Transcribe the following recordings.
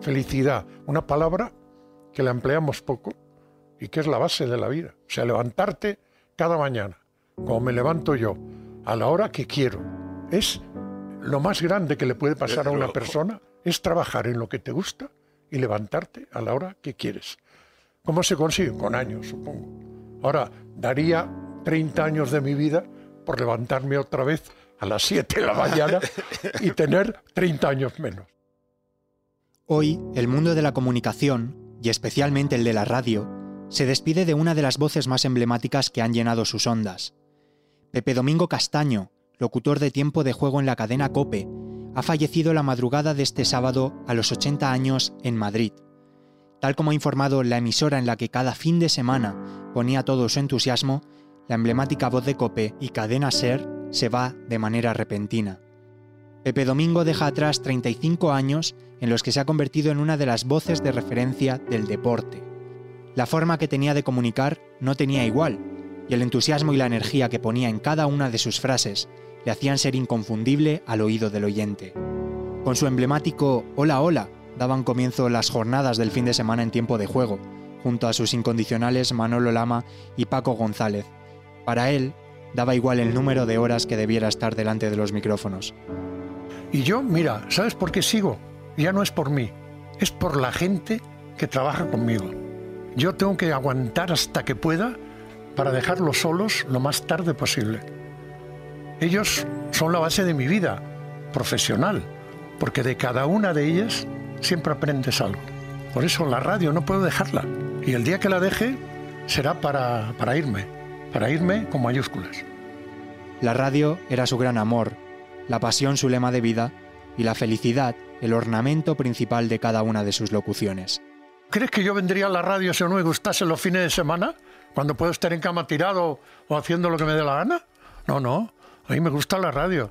Felicidad, una palabra que la empleamos poco y que es la base de la vida. O sea, levantarte cada mañana, como me levanto yo, a la hora que quiero. Es lo más grande que le puede pasar a una persona, es trabajar en lo que te gusta y levantarte a la hora que quieres. ¿Cómo se consigue? Con años, supongo. Ahora, daría 30 años de mi vida por levantarme otra vez a las 7 de la mañana y tener 30 años menos. Hoy, el mundo de la comunicación, y especialmente el de la radio, se despide de una de las voces más emblemáticas que han llenado sus ondas. Pepe Domingo Castaño, locutor de tiempo de juego en la cadena Cope, ha fallecido la madrugada de este sábado a los 80 años en Madrid. Tal como ha informado la emisora en la que cada fin de semana ponía todo su entusiasmo, la emblemática voz de Cope y Cadena Ser se va de manera repentina. Pepe Domingo deja atrás 35 años en los que se ha convertido en una de las voces de referencia del deporte. La forma que tenía de comunicar no tenía igual, y el entusiasmo y la energía que ponía en cada una de sus frases le hacían ser inconfundible al oído del oyente. Con su emblemático Hola Hola daban comienzo las jornadas del fin de semana en tiempo de juego, junto a sus incondicionales Manolo Lama y Paco González. Para él, daba igual el número de horas que debiera estar delante de los micrófonos. Y yo, mira, ¿sabes por qué sigo? Ya no es por mí, es por la gente que trabaja conmigo. Yo tengo que aguantar hasta que pueda para dejarlos solos lo más tarde posible. Ellos son la base de mi vida profesional, porque de cada una de ellas siempre aprendes algo. Por eso la radio no puedo dejarla. Y el día que la deje será para, para irme, para irme con mayúsculas. La radio era su gran amor, la pasión su lema de vida y la felicidad el ornamento principal de cada una de sus locuciones. ¿Crees que yo vendría a la radio si no me gustase los fines de semana? Cuando puedo estar en cama tirado o haciendo lo que me dé la gana. No, no. A mí me gusta la radio.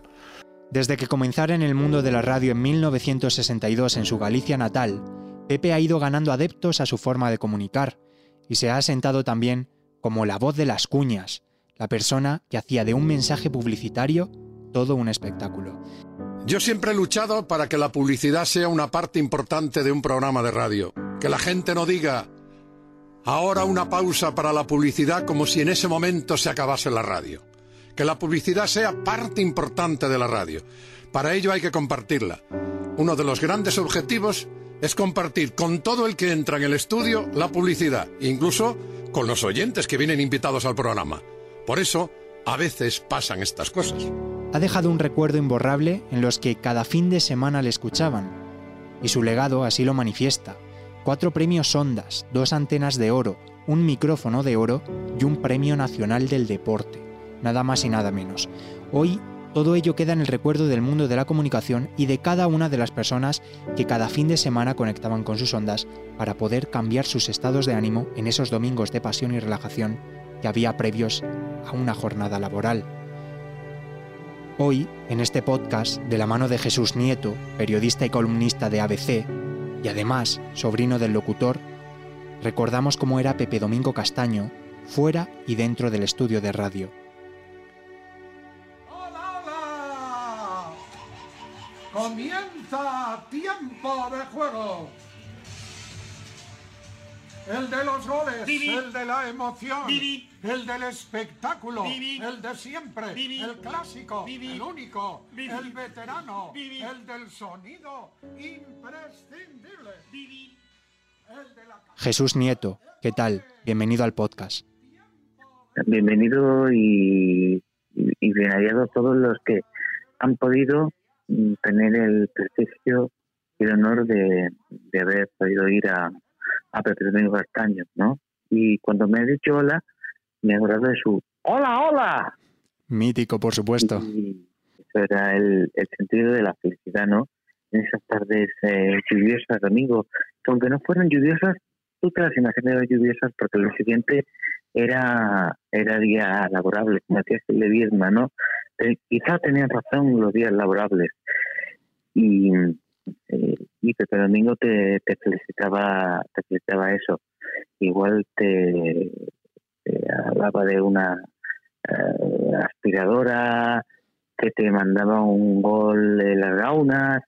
Desde que comenzara en el mundo de la radio en 1962 en su Galicia natal, Pepe ha ido ganando adeptos a su forma de comunicar y se ha asentado también como la voz de las cuñas, la persona que hacía de un mensaje publicitario todo un espectáculo. Yo siempre he luchado para que la publicidad sea una parte importante de un programa de radio. Que la gente no diga, ahora una pausa para la publicidad como si en ese momento se acabase la radio que la publicidad sea parte importante de la radio. Para ello hay que compartirla. Uno de los grandes objetivos es compartir con todo el que entra en el estudio la publicidad, incluso con los oyentes que vienen invitados al programa. Por eso, a veces pasan estas cosas. Ha dejado un recuerdo imborrable en los que cada fin de semana le escuchaban, y su legado así lo manifiesta. Cuatro premios Ondas, dos antenas de oro, un micrófono de oro y un premio nacional del deporte nada más y nada menos. Hoy todo ello queda en el recuerdo del mundo de la comunicación y de cada una de las personas que cada fin de semana conectaban con sus ondas para poder cambiar sus estados de ánimo en esos domingos de pasión y relajación que había previos a una jornada laboral. Hoy, en este podcast, de la mano de Jesús Nieto, periodista y columnista de ABC, y además sobrino del locutor, recordamos cómo era Pepe Domingo Castaño, fuera y dentro del estudio de radio. Comienza tiempo de juego. El de los goles, el de la emoción, el del espectáculo, el de siempre, el clásico, el único, el veterano, el del sonido imprescindible. Jesús Nieto, ¿qué tal? Bienvenido al podcast. Bienvenido y, y, y bien hallados todos los que han podido tener el prestigio y el honor de, haber podido ir a, a Pepe Domingo Castaño, ¿no? Y cuando me ha dicho hola, me de su ¡Hola, hola! Mítico, por supuesto. Y eso era el, sentido de la felicidad, ¿no? En esas tardes eh, lluviosas, que aunque no fueran lluviosas, tú te las imaginabas lluviosas porque lo siguiente era, era día laborable, como decía el de Viedma, ¿no? Eh, quizá tenían razón los días laborables. Y, eh, y Pepe Domingo te, te felicitaba te felicitaba eso. Igual te, hablaba de una eh, aspiradora, que te mandaba un gol de las gaunas,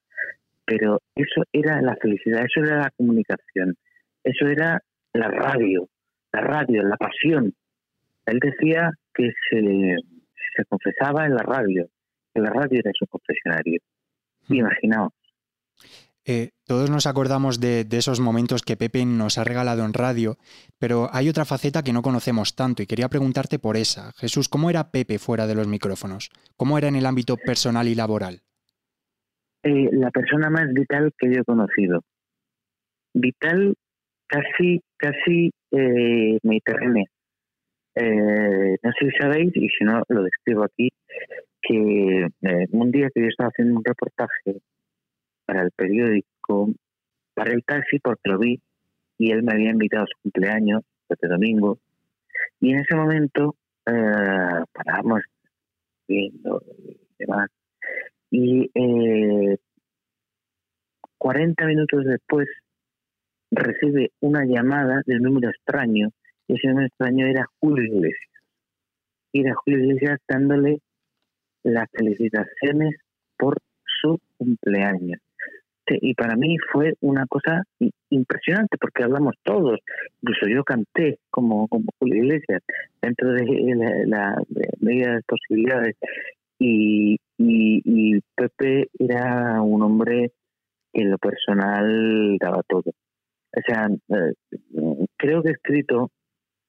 pero eso era la felicidad, eso era la comunicación, eso era la radio, la radio, la pasión. Él decía que se, se confesaba en la radio, que la radio era su confesionario. Imaginaos. Eh, todos nos acordamos de, esos momentos que Pepe nos ha regalado en radio, pero hay otra faceta que no conocemos tanto y quería preguntarte por esa. Jesús, ¿cómo era Pepe fuera de los micrófonos? ¿Cómo era en el ámbito personal y laboral? Eh, la persona más vital que yo he conocido. Vital, casi, casi eh, mediterránea. Eh, no sé si sabéis, y si no lo describo aquí, que un día que yo estaba haciendo un reportaje para el periódico, para el taxi, porque lo vi, y él me había invitado a su cumpleaños, este domingo, y en ese momento eh, parábamos viendo y demás. Y eh, 40 minutos después recibe una llamada del número extraño, y ese número extraño era Julio Iglesias. Y era Julio Iglesias dándole las felicitaciones por su cumpleaños y para mí fue una cosa impresionante porque hablamos todos, incluso yo canté como, como Julio Iglesias dentro de la, medida de posibilidades y, y, Pepe era un hombre que en lo personal daba todo. O sea, eh, creo que he escrito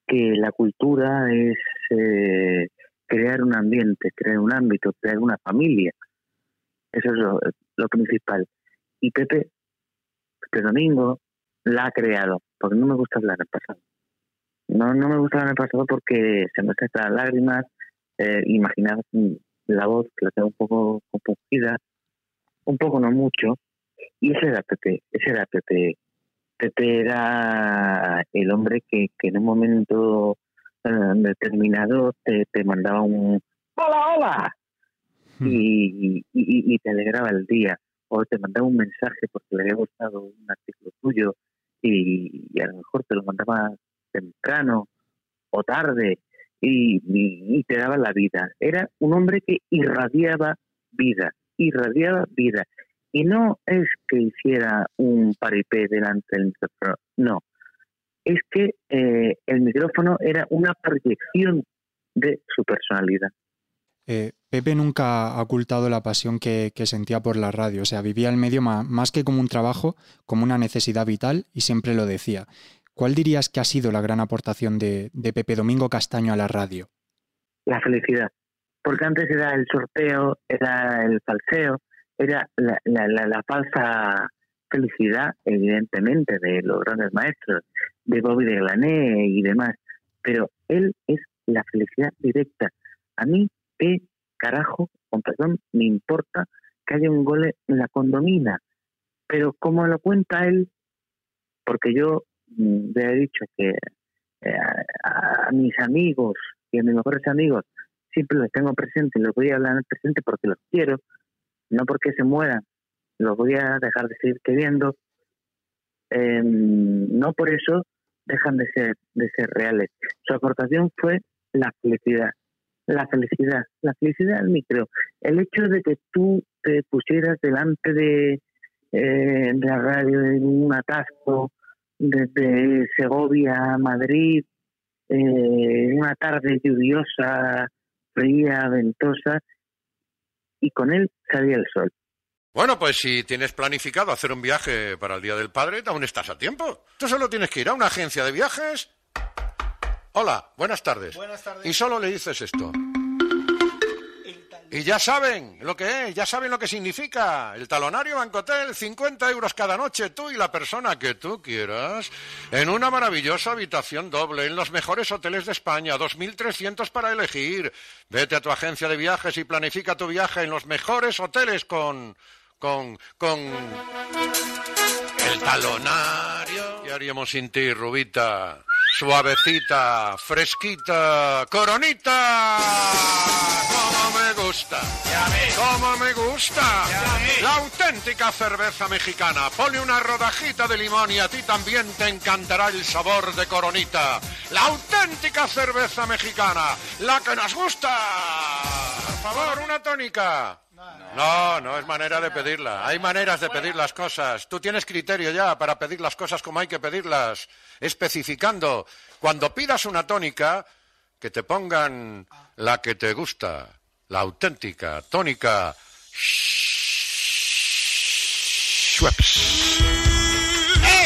que la cultura es eh, crear un ambiente, crear un ámbito, crear una familia. Eso es lo principal. Y Pepe, este domingo, la ha creado, porque no me gusta hablar del pasado. No, no me gusta hablar del pasado porque se me caen las lágrimas, eh, imaginar la voz que la tengo un poco compungida, un poco no mucho, y ese era Pepe, ese era Pepe. Pepe era el hombre que, que en un momento eh, determinado te, te mandaba un ¡Hola, hola! Hmm. Y, y, y, te alegraba el día o te mandaba un mensaje porque le había gustado un artículo tuyo y, a lo mejor te lo mandaba temprano o tarde y, te daba la vida. Era un hombre que irradiaba vida, irradiaba vida. Y no es que hiciera un paripé delante del micrófono, no. Es que eh, el micrófono era una proyección de su personalidad. Eh, Pepe nunca ha ocultado la pasión que, sentía por la radio, o sea, vivía el medio más, que como un trabajo, como una necesidad vital y siempre lo decía. ¿Cuál dirías que ha sido la gran aportación de, Pepe Domingo Castaño a la radio? La felicidad, porque antes era el sorteo, era el falseo, era la, la falsa felicidad, evidentemente, de los grandes maestros, de Bobby de Glané y demás, pero él es la felicidad directa. A mí qué carajo, con perdón, me importa que haya un gol en la condomina? Pero como lo cuenta él, porque yo mm, le he dicho que eh, a, mis amigos y a mis mejores amigos siempre los tengo presentes, los voy a hablar en el presente porque los quiero, no porque se mueran, los voy a dejar de seguir queriendo, em, no por eso dejan de ser, de ser reales. Su aportación fue la felicidad la felicidad, la felicidad del micro. El hecho de que tú te pusieras delante de, eh, la radio en un atasco desde Segovia a Madrid, eh, una tarde lluviosa, fría, ventosa, y con él salía el sol. Bueno, pues si tienes planificado hacer un viaje para el Día del Padre, aún estás a tiempo. Tú solo tienes que ir a una agencia de viajes Hola, buenas tardes. Buenas tardes. Y solo le dices esto. Y ya saben lo que es, ya saben lo que significa. El talonario Bancotel, 50 euros cada noche, tú y la persona que tú quieras, en una maravillosa habitación doble, en los mejores hoteles de España, 2.300 para elegir. Vete a tu agencia de viajes y planifica tu viaje en los mejores hoteles con... con... con... El talonario. ¿Qué haríamos sin ti, Rubita? Suavecita, fresquita, coronita. Como me gusta. Como me gusta. La auténtica cerveza mexicana. Pone una rodajita de limón y a ti también te encantará el sabor de coronita. La auténtica cerveza mexicana. La que nos gusta. Por favor, una tónica. No, no es manera de pedirla. Hay maneras de pedir las cosas. Tú tienes criterio ya para pedir las cosas como hay que pedirlas, especificando. Cuando pidas una tónica, que te pongan la que te gusta, la auténtica tónica.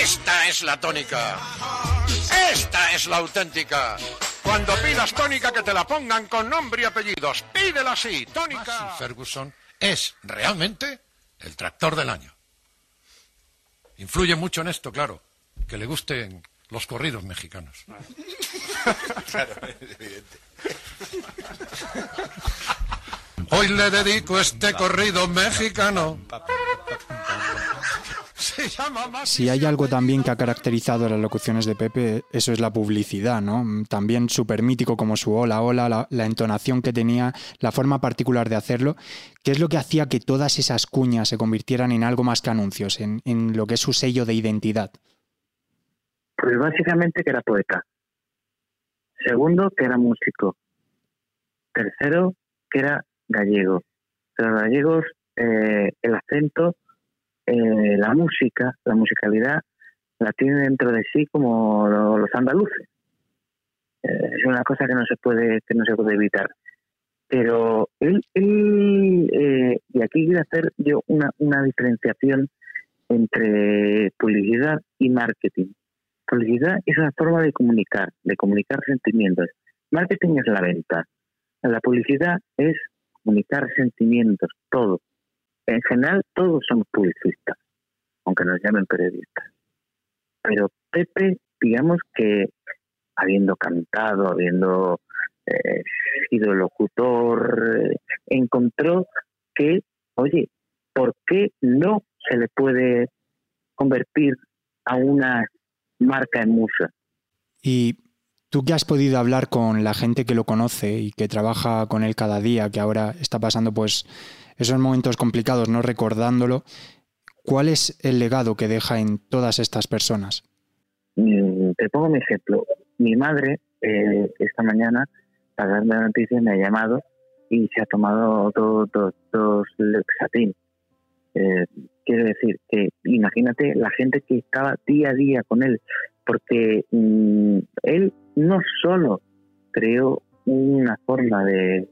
Esta es la tónica. Esta es la auténtica. Cuando pidas tónica que te la pongan con nombre y apellidos, pídela así, tónica. Ferguson es realmente el tractor del año. Influye mucho en esto, claro, que le gusten los corridos mexicanos. claro, evidente. Hoy le dedico este corrido mexicano. Si hay algo también que ha caracterizado las locuciones de Pepe, eso es la publicidad, ¿no? También súper mítico como su hola, hola, la, la, entonación que tenía, la forma particular de hacerlo, que es lo que hacía que todas esas cuñas se convirtieran en algo más que anuncios, en, en lo que es su sello de identidad. Pues básicamente que era poeta. Segundo, que era músico. Tercero, que era gallego. Pero los gallegos, eh, el acento, eh, la música, la musicalidad, la tiene dentro de sí como lo, los andaluces. Eh, es una cosa que no se puede que no se puede evitar. Pero él, él eh, y aquí quiero hacer yo una, una diferenciación entre publicidad y marketing. Publicidad es una forma de comunicar, de comunicar sentimientos. Marketing es la venta. La publicidad es comunicar sentimientos, todo. En general, todos somos publicistas, aunque nos llamen periodistas. Pero Pepe, digamos que habiendo cantado, habiendo eh, sido locutor, eh, encontró que, oye, ¿por qué no se le puede convertir a una marca en musa? Y Tú que has podido hablar con la gente que lo conoce y que trabaja con él cada día, que ahora está pasando pues esos momentos complicados, no recordándolo, ¿cuál es el legado que deja en todas estas personas? Mm, te pongo un ejemplo. Mi madre eh, esta mañana, para darme la noticia, me ha llamado y se ha tomado dos, dos, dos Lexatin. Eh, quiero decir que imagínate la gente que estaba día a día con él, porque mmm, él no solo creó una forma de,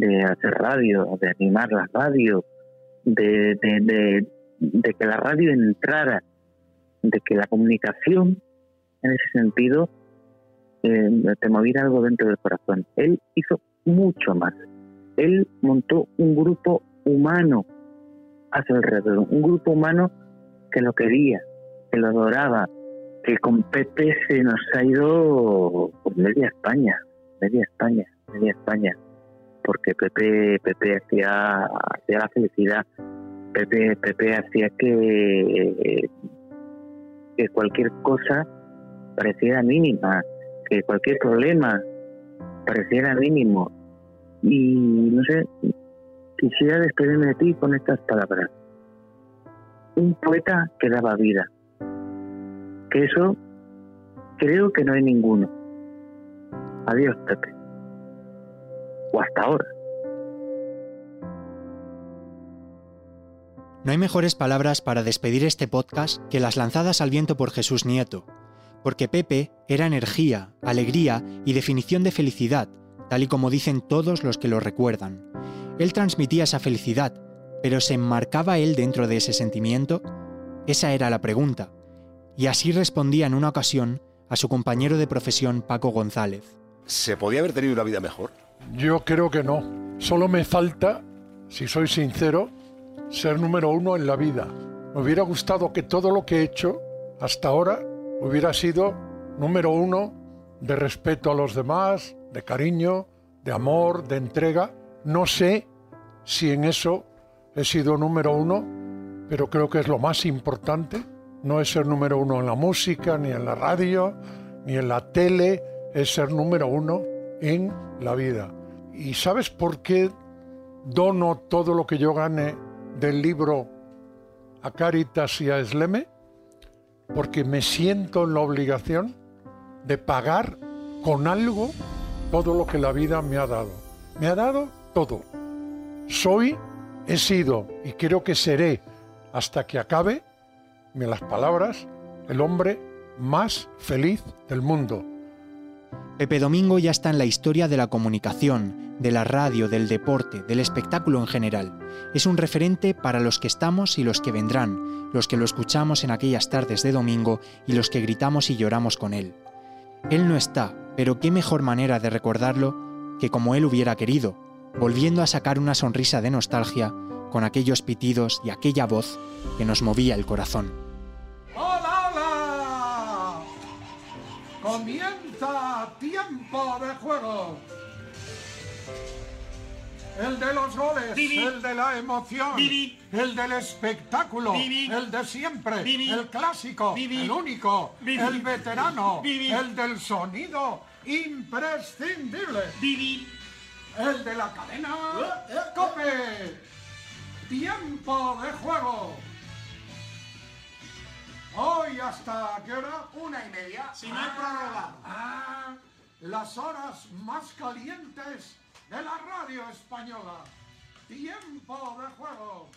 de hacer radio, de animar la radio, de, que la radio entrara, de que la comunicación, en ese sentido, eh, te moviera algo dentro del corazón. Él hizo mucho más. Él montó un grupo humano a su alrededor, un grupo humano que lo quería, que lo adoraba, que con Pepe se nos ha ido por media España, media España, media España, porque Pepe, Pepe hacía, hacía la felicidad, Pepe, Pepe hacía que, que cualquier cosa pareciera mínima, que cualquier problema pareciera mínimo. Y no sé, quisiera despedirme de ti con estas palabras. Un poeta que daba vida, que eso creo que no hay ninguno. Adiós, Pepe. O hasta ahora. No hay mejores palabras para despedir este podcast que las lanzadas al viento por Jesús Nieto, porque Pepe era energía, alegría y definición de felicidad, tal y como dicen todos los que lo recuerdan. Él transmitía esa felicidad, pero ¿se enmarcaba él dentro de ese sentimiento? Esa era la pregunta, y así respondía en una ocasión a su compañero de profesión Paco González. ¿Se podía haber tenido una vida mejor? Yo creo que no. Solo me falta, si soy sincero, ser número uno en la vida. Me hubiera gustado que todo lo que he hecho hasta ahora hubiera sido número uno de respeto a los demás, de cariño, de amor, de entrega. No sé si en eso he sido número uno, pero creo que es lo más importante no es ser número uno en la música, ni en la radio, ni en la tele, es ser número uno en la vida. ¿Y sabes por qué dono todo lo que yo gane del libro a Caritas y a Esleme? Porque me siento en la obligación de pagar con algo todo lo que la vida me ha dado. Me ha dado todo. Soy he sido y creo que seré hasta que acabe, en las palabras, el hombre más feliz del mundo. Pepe Domingo ya está en la historia de la comunicación, de la radio, del deporte, del espectáculo en general. Es un referente para los que estamos y los que vendrán, los que lo escuchamos en aquellas tardes de domingo y los que gritamos y lloramos con él. Él no está, pero qué mejor manera de recordarlo que como él hubiera querido, volviendo a sacar una sonrisa de nostalgia con aquellos pitidos y aquella voz que nos movía el corazón. ¡Hola, hola! Tiempo de juego. El de los goles, el de la emoción, el del espectáculo, el de siempre, el clásico, el único, el veterano, el del sonido imprescindible, el de la cadena Cope. Tiempo de juego. Hoy hasta qué hora? Una y media. Si no hay prórroga. Ah, las horas más calientes de la radio española. Tiempo de juego.